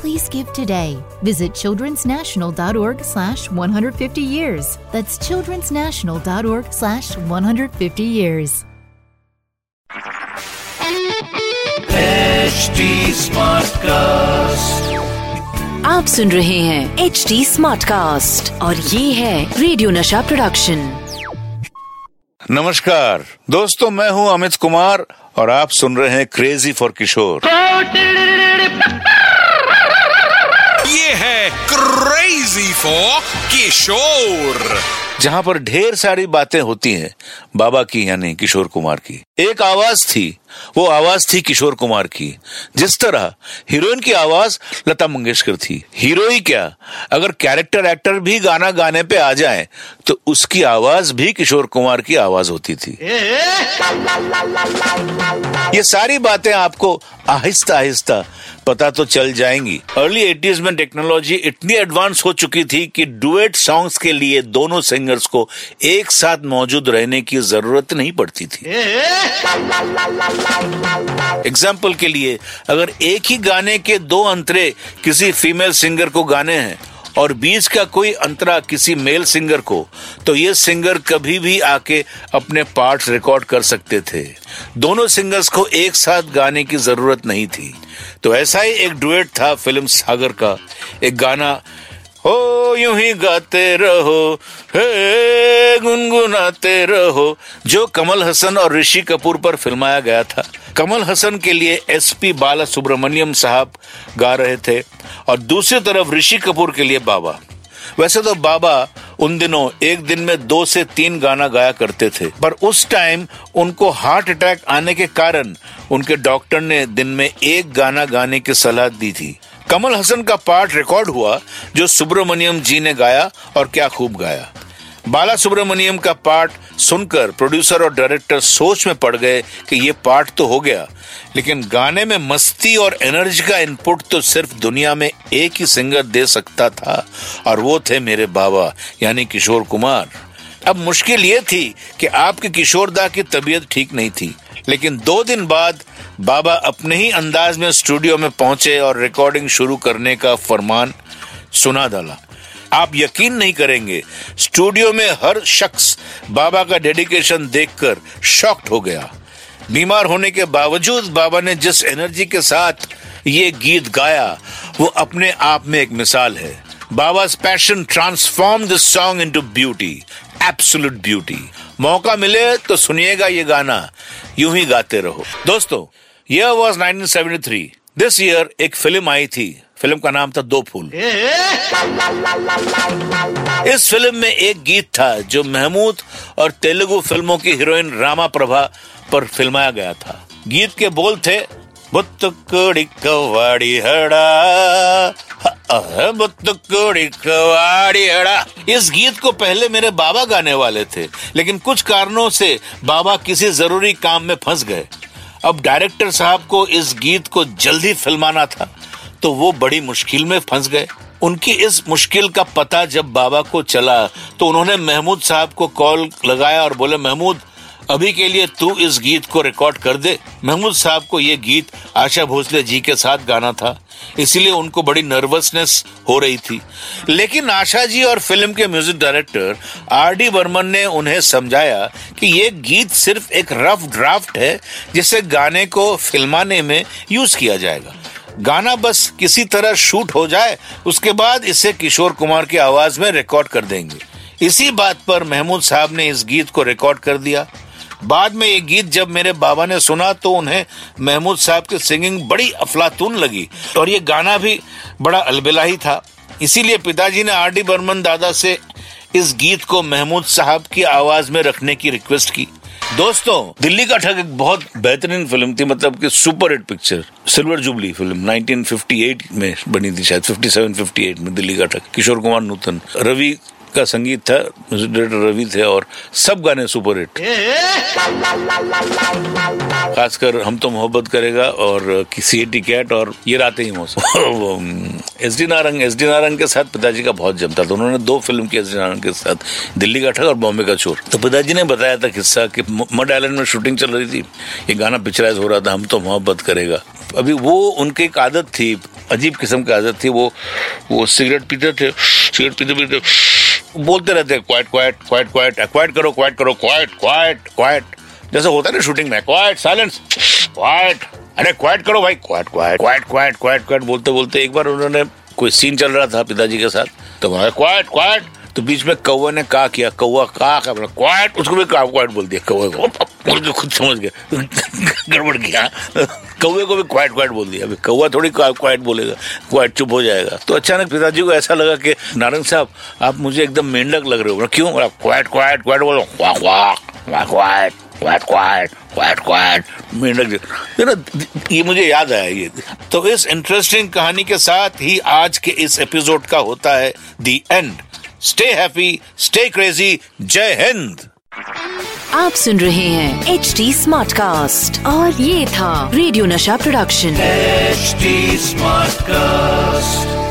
Please give today. Visit childrensnational.org slash 150 years. That's childrensnational.org slash 150 years. HD Smartcast. आप सुन रहे हैं H D smart cast और ये है रेडियो नशा प्रोडक्शन नमस्कार दोस्तों मैं हूँ अमित कुमार और आप सुन रहे हैं क्रेजी फॉर किशोर है क्रेजी फॉर किशोर। जहाँ पर ढेर सारी बातें होती हैं, बाबा की यानी किशोर कुमार की। एक आवाज़ थी, वो आवाज़ थी किशोर कुमार की। जिस तरह हीरोइन की आवाज़ लता मंगेशकर थी। हीरो ही क्या? अगर कैरेक्टर एक्टर भी गाना गाने पे आ जाए तो उसकी आवाज़ भी किशोर कुमार की आवाज़ होती थी। ये सारी बातें आपको आहिस्ता आहिस्ता पता तो चल जाएँगी। अर्ली एटीज में टेक्नोलॉजी इतनी एडवांस हो चुकी थी कि डुएट सॉन्ग्स के लिए दोनों सिंगर्स को एक साथ मौजूद रहने की ज़रूरत नहीं पड़ती थी। एग्ज़ाम्पल के लिए, अगर एक ही गाने के दो अंतरे किसी फीमेल सिंगर को गाने हैं और बीच का कोई अंतरा किसी मेल सिंगर को तो ये सिंगर कभी भी आके अपने पार्ट रिकॉर्ड कर सकते थे। दोनों सिंगर्स को एक साथ गाने की ज़रूरत नहीं थी। तो ऐसा ही एक डुएट था फ़िल्म सागर का। एक गाना, हो यूँ ही गाते रहो, हे गुनगुनाते रहो, जो कमल हसन और ऋषि कपूर पर फिल्माया गया था। कमल हसन के लिए एसपी बाला सुब्रमण्यम साहब गा रहे थे और दूसरी तरफ़ ऋषि कपूर के लिए बाबा। वैसे तो बाबा उन दिनों एक दिन में दो से तीन गाना गाया करते थे, पर उस टाइम उनको हार्ट अटैक आने के कारण उनके डॉक्टर ने दिन में एक गाना गाने की सलाह दी थी। कमल हसन का पार्ट रिकॉर्ड हुआ, जो सुब्रमण्यम जी ने गाया और क्या खूब गाया। बाला सुब्रमण्यम का पार्ट सुनकर प्रोड्यूसर और डायरेक्टर सोच में पड़ गए कि ये पार्ट तो हो गया। लेकिन गाने में मस्ती और एनर्जी का इनपुट तो सिर्फ़ दुनिया में एक ही सिंगर दे सकता था, और वो थे मेरे बाबा, यानी किशोर कुमार। अब मुश्किल ये थी कि आपके किशोरदा की तबीयत ठीक नहीं थी। लेकिन दो दिन बाद बाबा अपने ही अंदाज में स्टूडियो में पहुँचे और रिकॉर्डिंग शुरू करने का फरमान सुना डाला। आप यकीन नहीं करेंगे, स्टूडियो में हर शख्स बाबा का डेडिकेशन देखकर शॉक्ड हो गया। बीमार होने के बावजूद बाबा ने जिस एनर्जी के साथ ये गीत गाया, वो अपने आप में एक मिसाल है। बाबा's passion transform this song into beauty absolute beauty मौका मिले तो सुनिएगा ये गाना, यूँ ही गाते रहो। दोस्तों यह वॉज़ 1973 दिस ईयर एक फ़िल्म आई थी। फ़िल्म का नाम था दो फूल। इस फ़िल्म में एक गीत था जो महमूद और तेलुगु फ़िल्मों की हीरोइन रामा प्रभा पर फिल्माया गया था। गीत के बोल थे बुत्तुकुड़ी कवाड़ी हड़ा बुत्तुकुड़ी कवाड़ी हड़ा। इस गीत को पहले मेरे बाबा गाने वाले थे लेकिन कुछ कारणों से बाबा किसी ज़रूरी काम में फंस गए। अब डायरेक्टर साहब को इस गीत को जल्दी फिल्माना था। तो वो बड़ी मुश्किल में फंस गए। उनकी इस मुश्किल का पता जब बाबा को चला तो उन्होंने महमूद साहब को कॉल लगाया और बोले, महमूद, अभी के लिए तू इस गीत को रिकॉर्ड कर दे। महमूद साहब को ये गीत आशा भोसले जी के साथ गाना था, इसलिए उनको बड़ी नर्वसनेस हो रही थी। लेकिन आशा जी और फ़िल्म के music director R D Burman ने उन्हें समझाया कि ये गीत सिर्फ़ एक रफ ड्राफ्ट है, जिसे गाने को फिल्माने में यूज़ किया जाएगा। गाना बस किसी तरह शूट हो जाए, उसके बाद इसे किशोर कुमार की आवाज़ में रिकॉर्ड कर देंगे। इसी बात पर महमूद साहब ने इस गीत को रिकॉर्ड कर दिया। बाद में ये गीत जब मेरे बाबा ने सुना तो उन्हें महमूद साहब की सिंगिंग बड़ी अफलातून लगी। और ये गाना भी बड़ा अलबेला ही था। इसीलिए पिताजी ने आर डी बर्मन दादा से इस गीत को महमूद साहब की आवाज़ में रखने की रिक्वेस्ट की। दोस्तों, दिल्ली का ठग एक बहुत बेहतरीन फ़िल्म थी मतलब कि super hit picture, silver jubilee film 1958 में बनी थी शायद 57 58 में दिल्ली का ठग, किशोर कुमार नूतन, रवि का संगीत था, म्यूज़िक डायरेक्टर रवि थे और सब गाने सुपर हिट। खासकर हम तो मोहब्बत करेगा और किसी कैट और ये रातें ही मौसम। S D Narang S D Narang के साथ पिताजी का बहुत जमता था उन्होंने दो फ़िल्म की एस डी नारंग के साथ, दिल्ली का ठग और बॉम्बे का चोर। तो पिताजी ने बताया था किस्सा कि मड आइलैंड में शूटिंग चल रही थी, ये गाना पिक्चराइज हो रहा था, हम तो मोहब्बत करेगा। अभी वो, उनकी एक आदत थी, अजीब किस्म की आदत थी, वो वो सिगरेट पीते थे, सिगरेट पीते पीते बोलते रहते, quiet quiet quiet quiet quiet करो क्वाइट करो, क्वाइट क्वाइट क्वाइट। जैसे होता है ना शूटिंग में क्वाइट साइलेंस क्वाइट अरे क्वाइट करो भाई। Quiet quiet quiet quiet quiet quiet बोलते बोलते एक बार उन्होंने कोई सीन चल रहा था पिताजी के साथ तो क्वाइट क्वाइट तो बीच में कौवा ने कहा किया, कौवा कहा क्या क्वाइट उसको भी कहा क्वाइट बोल दिया, कौवे को। के खुद समझ गया। गड़बड़ किया। कौवे को भी क्वाइट क्वाइट बोल दिया। अभी कौवा थोड़ी क्वाइट बोलेगा क्वाइट चुप हो जाएगा। तो अचानक पिताजी को ऐसा लगा कि, नारंग साहब, आप मुझे एकदम मेंढक लग रहे हो। क्यों? क्वाइट क्वाइट क्वाइट बोलो। वाह वाह वाह quiet quiet quiet quiet quiet मेंढक ना ये मुझे याद आया ये। तो इस इंटरेस्टिंग कहानी के साथ ही आज के इस एपिसोड का होता है the end stay happy stay crazy जय हिंद। आप सुन रहे हैं एच डी स्मार्ट कास्ट और ये था रेडियो नशा प्रोडक्शन एचडी स्मार्ट कास्ट